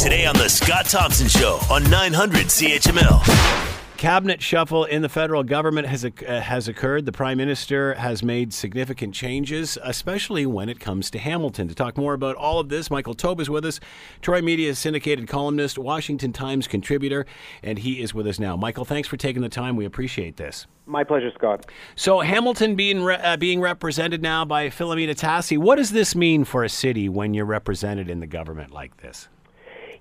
Today on The Scott Thompson Show on 900 CHML. Cabinet shuffle in the federal government has uh, has occurred. The prime minister has made significant changes, especially when it comes to Hamilton. To talk more about all of this, Michael Taube is with us, Troy Media syndicated columnist, Washington Times contributor, and he is with us now. Michael, thanks for taking the time. We appreciate this. My pleasure, Scott. So Hamilton being re- uh, being represented now by Filomena Tassi. What does this mean for a city when you're represented in the government like this?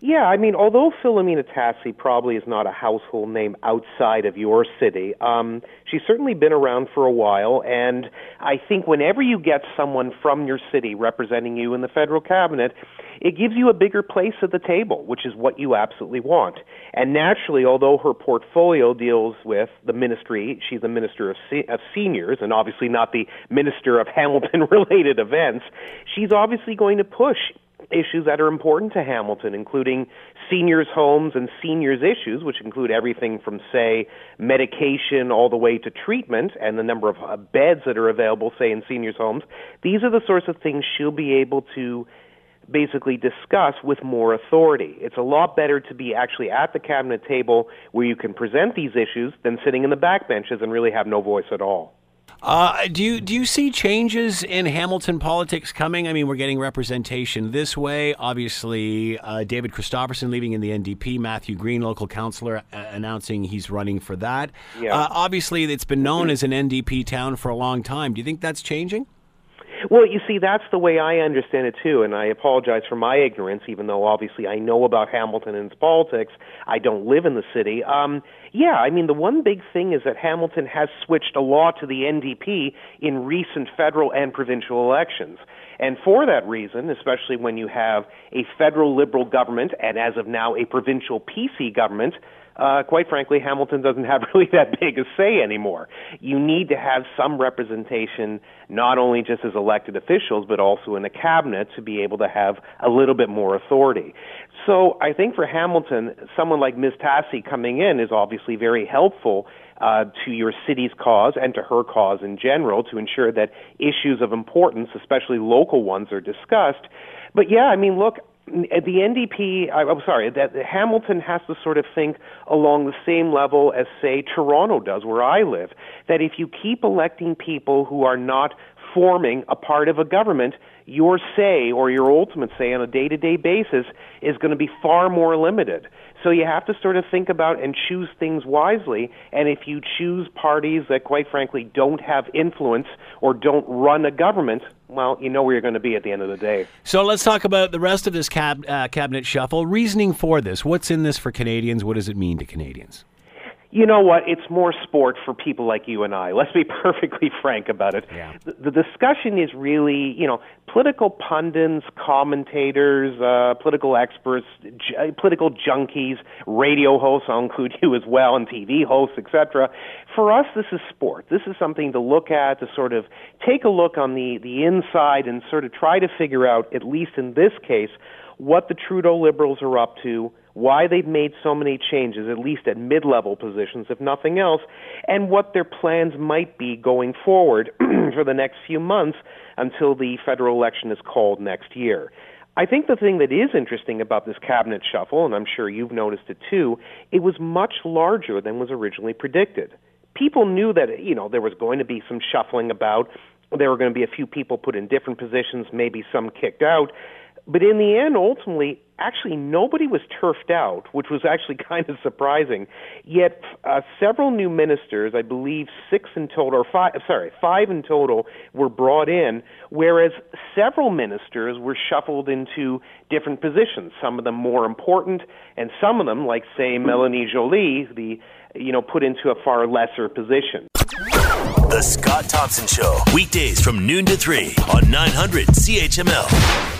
Yeah, I mean, although Filomena Tassi probably is not a household name outside of your city, um, she's certainly been around for a while, and I think whenever you get someone from your city representing you in the federal cabinet, it gives you a bigger place at the table, which is what you absolutely want. And naturally, although her portfolio deals with the ministry, she's the minister of, se- of seniors, and obviously not the minister of Hamilton-related events. She's obviously going to push issues that are important to Hamilton, including seniors' homes and seniors' issues, which include everything from, say, medication all the way to treatment and the number of uh, beds that are available, say, in seniors' homes. These are the sorts of things she'll be able to basically discuss with more authority. It's a lot better to be actually at the cabinet table where you can present these issues than sitting in the backbenches and really have no voice at all. Uh, do you do you see changes in Hamilton politics coming? I mean, we're getting representation this way. Obviously, uh, David Christopherson leaving in the NDP, Matthew Green, local councillor, uh, announcing he's running for that. Yeah. Uh, obviously, it's been known as an NDP town for a long time. Do you think that's changing? Well, you see, that's the way I understand it too, and I apologize for my ignorance, even though obviously I know about Hamilton and its politics. I don't live in the city. Um, yeah, I mean, the one big thing is that Hamilton has switched a lot to the NDP in recent federal and provincial elections. And for that reason, especially when you have a federal liberal government and as of now a provincial PC government, uh, quite frankly, Hamilton doesn't have really that big a say anymore. You need to have some representation, not only just as elected officials, but also in the cabinet to be able to have a little bit more authority. So I think for Hamilton, someone like Ms. Tassi coming in is obviously very helpful uh, to your city's cause and to her cause in general to ensure that issues of importance, especially local ones, are discussed. But yeah, I mean, look, the NDP, I'm sorry, that Hamilton has to sort of think along the same level as, say, Toronto does, where I live. That if you keep electing people who are not forming a part of a government, your say or your ultimate say on a day to day basis is going to be far more limited. So you have to sort of think about and choose things wisely. And if you choose parties that, quite frankly, don't have influence or don't run a government, well, you know where you're going to be at the end of the day. So let's talk about the rest of this cab, uh, cabinet shuffle. Reasoning for this. What's in this for Canadians? What does it mean to Canadians? You know what? It's more sport for people like you and I. Let's be perfectly frank about it. Yeah. The, the discussion is really, you know, political pundits, commentators, uh, political experts, j- political junkies, radio hosts, I'll include you as well, and TV hosts, etc. For us, this is sport. This is something to look at, to sort of take a look on the, the inside and sort of try to figure out, at least in this case, what the Trudeau Liberals are up to, why they've made so many changes, at least at mid level positions, if nothing else, and what their plans might be going forward for the next few months until the federal election is called next year. I think the thing that is interesting about this cabinet shuffle, and I'm sure you've noticed it too, it was much larger than was originally predicted. People knew that, you know, there was going to be some shuffling about. There were going to be a few people put in different positions, maybe some kicked out. But in the end, ultimately, actually nobody was turfed out, which was actually kind of surprising. Yet uh, several new ministers, I believe six in total, or five, sorry, five in total, were brought in, whereas several ministers were shuffled into different positions. Some of them more important, and some of them, like say Melanie Joly, the you know, put into a far lesser position. The Scott Thompson Show, weekdays from noon to three on 900 CHML.